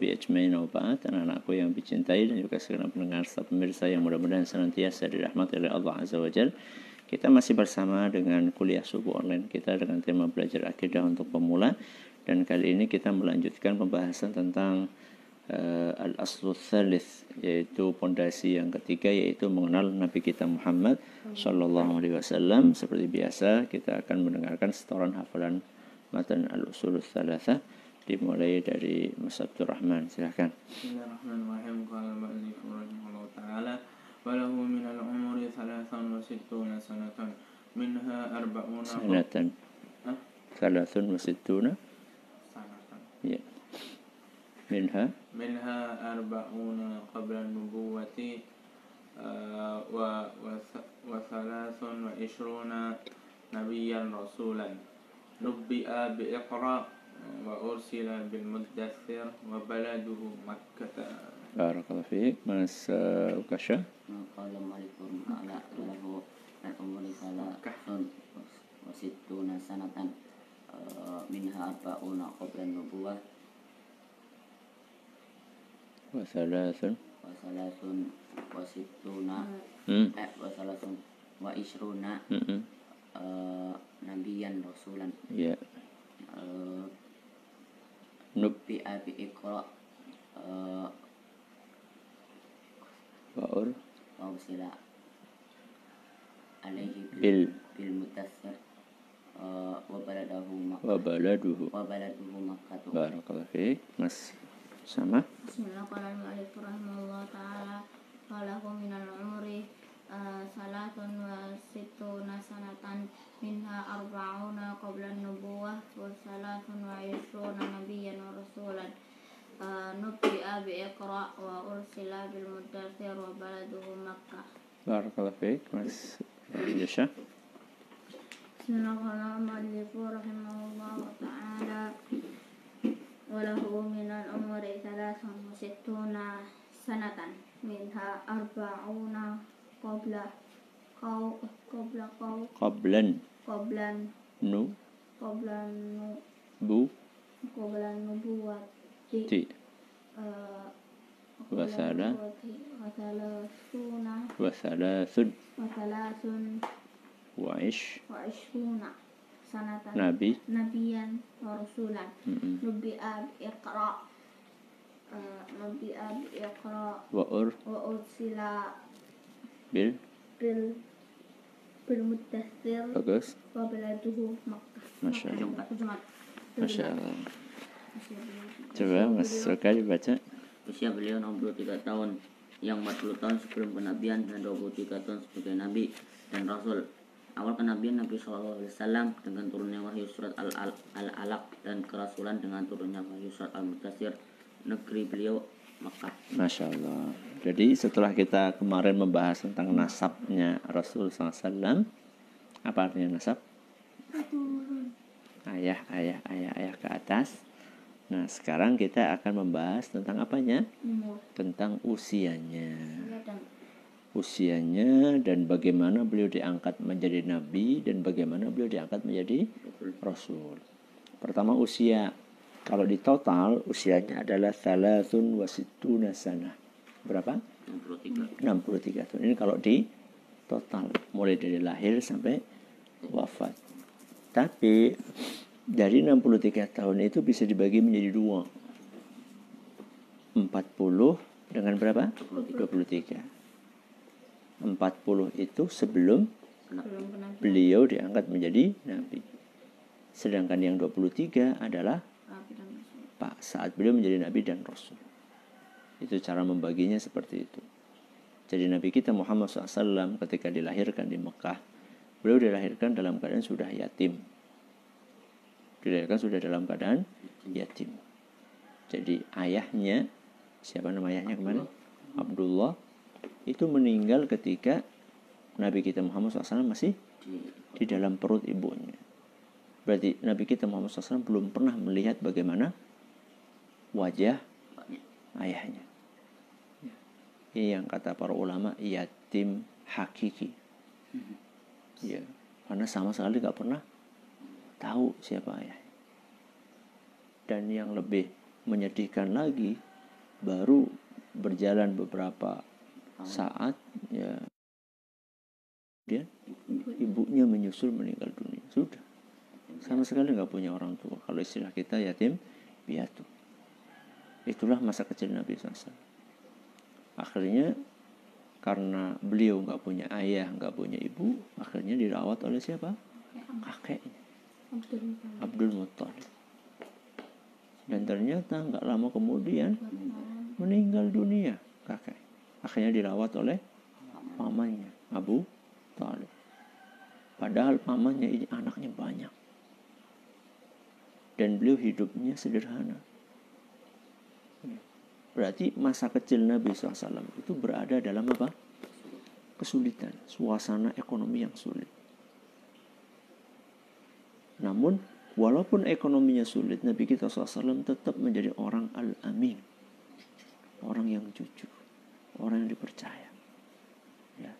sahbihi ajmain wa ba'd anak-anakku yang dicintai dan juga segenap pendengar serta pemirsa yang mudah-mudahan senantiasa dirahmati oleh Allah Azza wa Jalla. Kita masih bersama dengan kuliah subuh online kita dengan tema belajar akidah untuk pemula dan kali ini kita melanjutkan pembahasan tentang uh, al-aslu thalith yaitu pondasi yang ketiga yaitu mengenal Nabi kita Muhammad sallallahu alaihi wasallam. Seperti biasa kita akan mendengarkan setoran hafalan matan al-usul dimulai dari Mas Abdul Rahman silahkan Bismillahirrahmanirrahim. Qala al-mu'allif rahimahullah ta'ala Walahu minal umuri thalathan wa sittuna sanatan Minha arba'una sanatan. Hah? thalathun wa sittuna? Sanatan. Ya. Minha? Minha arba'una qabla nubuwati uh, wa, wa, th- wa thalathun wa ishruna rasulan. Nubbi'a ursila bil muddathir wa baladuhu makkata barakallahu fiik Mas uh, Ukasha قال مالك تعالى له من عمر ثلاث وستون سنة آه، منها أربعون قبل النبوة wa thalathun وثلاث وستون hmm. eh, وثلاث وعشرون hmm. آه، نبيا رسولا ya آه، nubi abi ikro e uh, eh, waur. Wausila alaihi bil bil. mutasir uh, eh, wa baladahu wa baladuhu. wa barakallahu fiik. Mas sama? Bismillahirrahmanirrahim. Makkah barakallahu fiik Mas. Yasha. Bismillahirrahmanirrahim. Ta'ala. Walahu minal umri thalathun sittuna sanatan. Minha arba'una qabla qaw qabla qaw. Qablan. Qablan. Nu. Qabla nu. Bu. Qabla nubuwati ti. Uh, Wa thala- wa thalathuna wa thalathun wa thalathun wa ish wa ishruna sanatan nabi nabiyan wa rasulan hmm. nubi'a iqra uh, nubi'a iqra wa ur wa ursila bil bil bil muddathir bagus wa baladuhu Makkah. Masya Allah. Makkah, Jumat. Masya Allah Masya Allah. coba Mas Soka dibaca Usia beliau 63 tahun yang 40 tahun sebelum kenabian dan 23 tahun sebagai nabi dan rasul. Awal kenabian Nabi SAW dengan turunnya wahyu surat Al-Al- Al-Alaq dan kerasulan dengan turunnya wahyu surat Al-Mudathir. Negeri beliau Makkah. Masya Allah. Jadi setelah kita kemarin membahas tentang nasabnya Rasul SAW, apa artinya nasab? Ayah, ayah, ayah, ayah ke atas. Nah sekarang kita akan membahas tentang apanya? Umur. Tentang usianya. Ya, dan Usianya dan bagaimana beliau diangkat menjadi nabi dan bagaimana beliau diangkat menjadi rasul. Pertama usia. Kalau di total usianya adalah thalathun wasituna sana. Berapa? 63. 63 tahun. Ini kalau di total mulai dari lahir sampai wafat. Tapi dari 63 tahun itu bisa dibagi menjadi dua. 40 dengan berapa? 23. 40 itu sebelum beliau diangkat menjadi nabi. Sedangkan yang 23 adalah. Pak saat beliau menjadi nabi dan rasul. Itu cara membaginya seperti itu. Jadi Nabi kita Muhammad SAW ketika dilahirkan di Mekah, beliau dilahirkan dalam keadaan sudah yatim. Dilahirkan sudah dalam keadaan yatim. Jadi ayahnya, siapa nama ayahnya kemarin? Abdullah itu meninggal ketika Nabi kita Muhammad SAW masih Di dalam perut ibunya. Berarti Nabi kita Muhammad SAW belum pernah melihat bagaimana wajah ayahnya. Ya. Ini yang kata para ulama yatim hakiki. Ya, karena sama sekali nggak pernah tahu siapa ayahnya. Dan yang lebih menyedihkan lagi, baru berjalan beberapa saat ya dia ibunya menyusul meninggal dunia. Sudah. Sama sekali nggak punya orang tua. Kalau istilah kita yatim piatu. Itulah masa kecil Nabi SAW akhirnya karena beliau nggak punya ayah nggak punya ibu akhirnya dirawat oleh siapa? Kakeknya Abdul Muttalib dan ternyata nggak lama kemudian meninggal dunia kakek. Akhirnya dirawat oleh pamannya Abu Talib. Padahal pamannya ini anaknya banyak. Dan beliau hidupnya sederhana. Berarti masa kecil Nabi SAW itu berada dalam apa? Kesulitan suasana ekonomi yang sulit namun walaupun ekonominya sulit Nabi kita SAW tetap menjadi orang al-amin. Orang yang jujur orang yang dipercaya. Ya.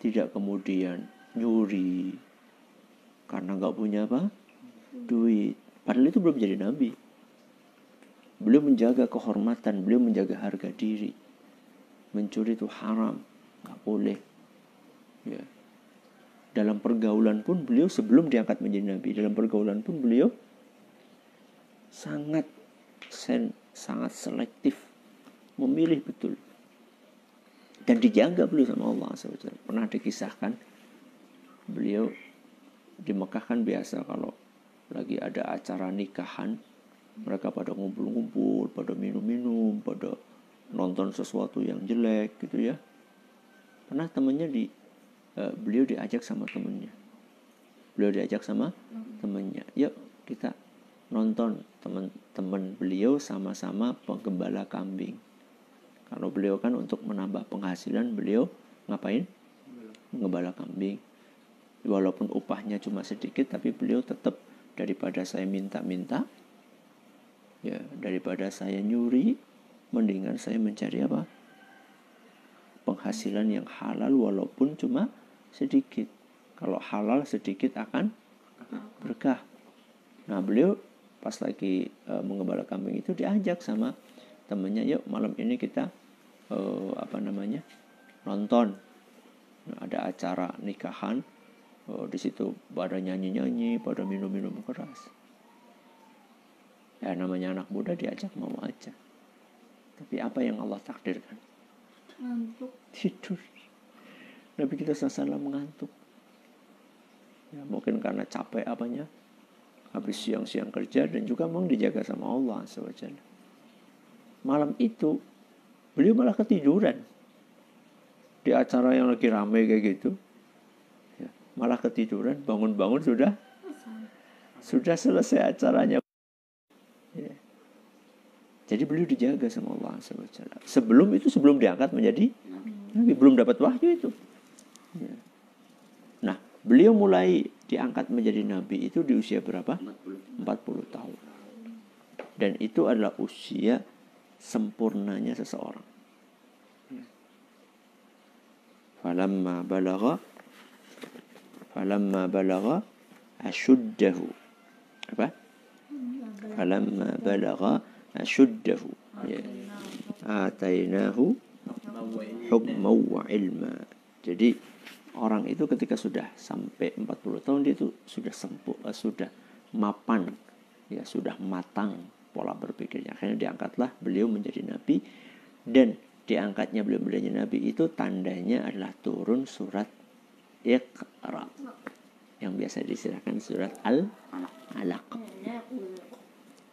Tidak kemudian nyuri karena nggak punya apa? Duit. Padahal itu belum jadi nabi. Beliau menjaga kehormatan beliau menjaga harga diri. Mencuri itu haram nggak boleh. Ya dalam pergaulan pun beliau sebelum diangkat menjadi nabi dalam pergaulan pun beliau sangat sen, sangat selektif memilih betul dan dijaga beliau sama Allah SWT. Pernah dikisahkan beliau di Mekah kan biasa kalau lagi ada acara nikahan mereka pada ngumpul-ngumpul, pada minum-minum, pada nonton sesuatu yang jelek gitu ya. Pernah temennya di uh, beliau diajak sama temennya. Beliau diajak sama temennya. Yuk kita nonton teman-teman beliau sama-sama penggembala kambing kalau beliau kan untuk menambah penghasilan beliau ngapain? Ngembala kambing. Walaupun upahnya cuma sedikit tapi beliau tetap daripada saya minta-minta ya daripada saya nyuri mendingan saya mencari apa? Penghasilan yang halal walaupun cuma sedikit. Kalau halal sedikit akan berkah. Nah, beliau pas lagi e, mengembala kambing itu diajak sama temennya, yuk malam ini kita uh, apa namanya nonton ada acara nikahan uh, di situ pada nyanyi nyanyi pada minum minum keras ya namanya anak muda diajak mau aja tapi apa yang Allah takdirkan ngantuk. Tidur. Nabi kita SAW mengantuk. Ya mungkin karena capek apanya. Habis siang-siang kerja dan juga memang dijaga sama Allah SWT malam itu beliau malah ketiduran. Di acara yang lagi ramai kayak gitu ya, malah ketiduran. Bangun-bangun sudah sudah selesai acaranya. Ya. Jadi beliau dijaga sama Allah sebelum itu sebelum diangkat menjadi nabi belum dapat wahyu itu ya. nah beliau mulai diangkat menjadi nabi itu di usia berapa 40 tahun dan itu adalah usia sempurnanya seseorang. Falamma balagha falamma balagha ashuddahu. Apa? Falamma balagha ashuddahu. Ya. Atainahu hukma wa ilma. Jadi orang itu ketika sudah sampai 40 tahun dia itu sudah sempuh, sudah mapan, ya sudah matang pola berpikirnya. Akhirnya diangkatlah beliau menjadi nabi dan diangkatnya beliau menjadi nabi itu tandanya adalah turun surat Iqra yang biasa disirahkan surat Al-Alaq.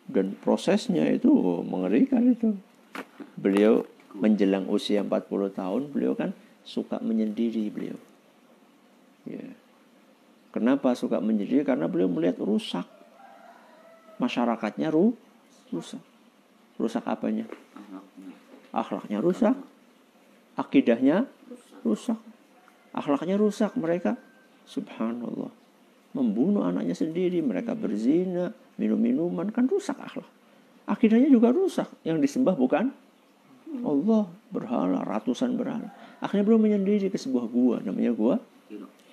Dan prosesnya itu mengerikan itu. Beliau menjelang usia 40 tahun beliau kan suka menyendiri beliau. Ya. Kenapa suka menyendiri? Karena beliau melihat rusak masyarakatnya ru rusak. Rusak apanya? Akhlaknya rusak. Akidahnya rusak. Akhlaknya rusak mereka. Subhanallah. Membunuh anaknya sendiri. Mereka berzina. Minum-minuman. Kan rusak akhlak. Akidahnya juga rusak. Yang disembah bukan Allah. Berhala. Ratusan berhala. Akhirnya belum menyendiri ke sebuah gua. Namanya gua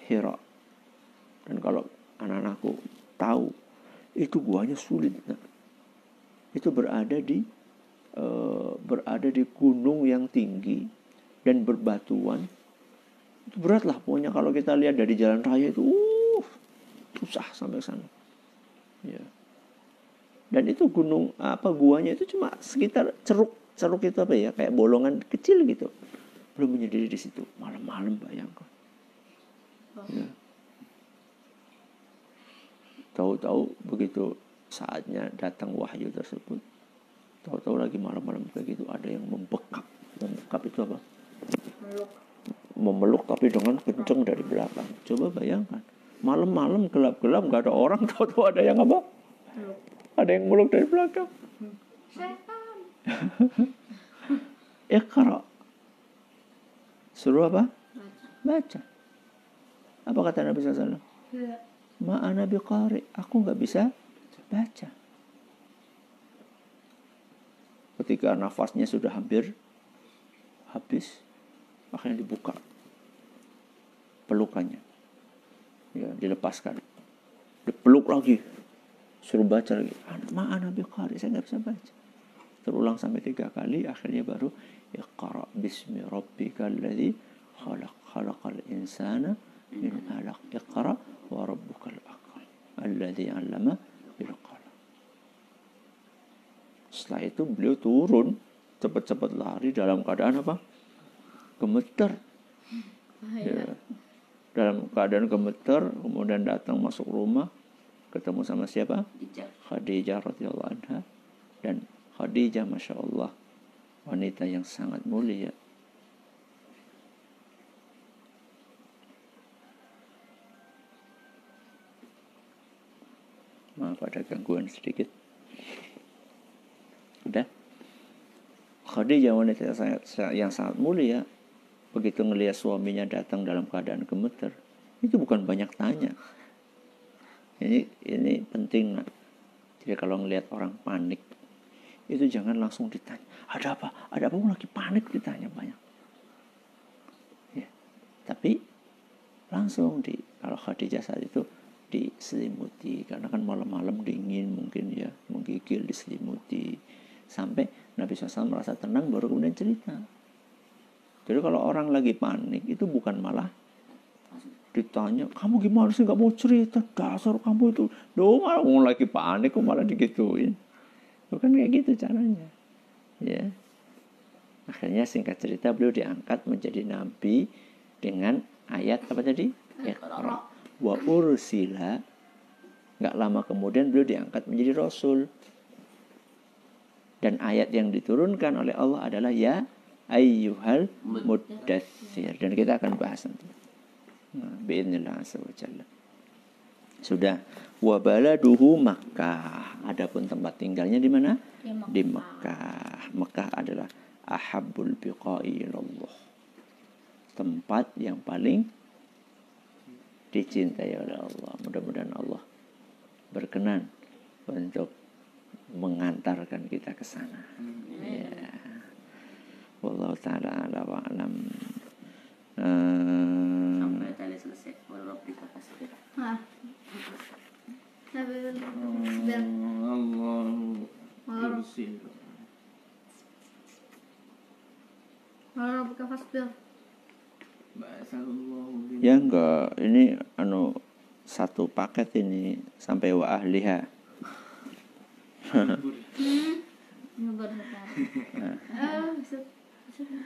Hira. Dan kalau anak-anakku tahu. Itu guanya sulit. Nah, itu berada di uh, berada di gunung yang tinggi dan berbatuan itu berat lah pokoknya kalau kita lihat dari jalan raya itu uh, susah sampai sana. Ya dan itu gunung apa guanya itu cuma sekitar ceruk ceruk itu apa ya kayak bolongan kecil gitu. Belum menyendiri di situ. Malam-malam bayangkan. Ya. tahu-tahu begitu saatnya datang wahyu tersebut tahu-tahu lagi malam-malam kayak gitu ada yang membekap. Membekap itu apa? Meluk memeluk tapi dengan kenceng dari belakang. Coba bayangkan malam-malam gelap-gelap nggak ada orang tahu-tahu ada yang apa? Ada yang meluk dari belakang. Setan. Iqra suruh apa? Baca. Apa kata Nabi SAW Ma'ana biqari aku nggak bisa baca. Ketika nafasnya sudah hampir habis akhirnya dibuka pelukannya ya dilepaskan. Dipeluk lagi. Suruh baca lagi. Ma'ana biqari saya nggak bisa baca. Terulang sampai tiga kali akhirnya baru iqra bismi rabbikal ladzi khalaq khalaqal insana min alaq. Iqra wa rabbukal akram alladzi 'allama bil qalam. Setelah itu beliau turun cepat-cepat lari dalam keadaan apa? Gemeter. Ya. Dalam keadaan gemeter kemudian datang masuk rumah ketemu sama siapa. Khadijah. Radhiyallahu anha. Dan Khadijah masya Allah wanita yang sangat mulia. Maaf ada gangguan sedikit. Udah. Khadijah wanita yang sangat, yang sangat mulia begitu ngelihat suaminya datang dalam keadaan gemeter itu bukan banyak tanya. Ini ini penting nak. Jadi kalau ngelihat orang panik itu jangan langsung ditanya ada apa? Ada apa? Lagi panik? ditanya banyak. Ya. Tapi langsung di kalau Khadijah saat itu diselimuti karena kan malam-malam dingin mungkin ya menggigil diselimuti. Sampai Nabi SAW merasa tenang baru kemudian cerita jadi kalau orang lagi panik itu bukan malah ditanya kamu gimana sih? Nggak mau cerita. Dasar kamu itu. Dong mau lagi panik kok malah digituin. Bukan kayak gitu caranya. Ya. Akhirnya singkat cerita beliau diangkat menjadi nabi dengan ayat apa tadi? Iqra. Wa ursila. Nggak lama kemudian beliau diangkat menjadi rasul. Dan ayat yang diturunkan oleh Allah adalah ya ayyuhal muddathir dan kita akan bahas nanti. Nah, biidznillah azza wa jalla. Sudah. Wa baladuhu Makkah. Adapun tempat tinggalnya di mana? Di Mekah Mekah adalah ahabbul biqai ilallah. Tempat yang paling dicintai oleh Allah. Mudah-mudahan Allah berkenan untuk mengantarkan kita ke sana. Ya wallahu taala ala wa alam. Eh, Sampai tadi selesai. Warabbika fasbir. Yursil. bin ya enggak ini anu satu paket ini sampai wa ahliha. Ini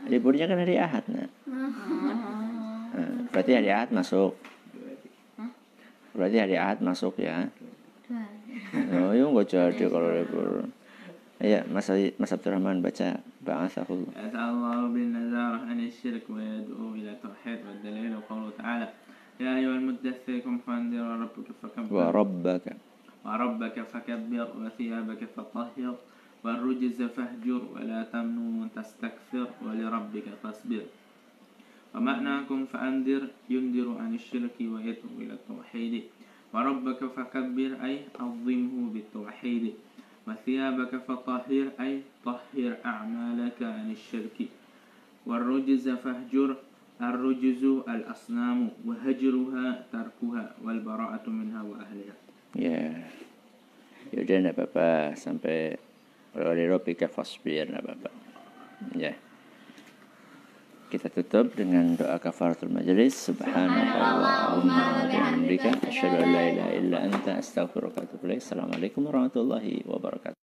liburnya kan hari ahad nah. nah berarti hari ahad masuk. Berarti hari ahad masuk ya? Oh iya, yuk gak jadi kalau libur Ya, Mas Mas Abdurrahman baca Ba'athahullah. Ata'allahu bin nazarah wa ila wa dalil qawlu ta'ala. Ya rabbuka fakabbir wa rabbaka. Wa rabbaka fakabbir wa thiyabaka fatahhir والرجز فاهجر ولا تمنن تستكثر ولربك فاصبر. ومعناكم فأنذر ينذر عن الشرك ويدعو إلى التوحيد. وربك فكبر أي عظمه بالتوحيد. وثيابك فطهر أي طهر أعمالك عن الشرك. والرجز فاهجر الرجز الأصنام. وهجرها تركها والبراءة منها وأهلها. Ya yaudah enggak apa-apa sampai rabbika fasbir apa-apa Ya. Kita tutup dengan doa kafaratul majelis. Subhanallahumma wa bihamdika asyhadu an la ilaha illa anta astaghfiruka wa atubu ilaik. Assalamualaikum warahmatullahi wabarakatuh.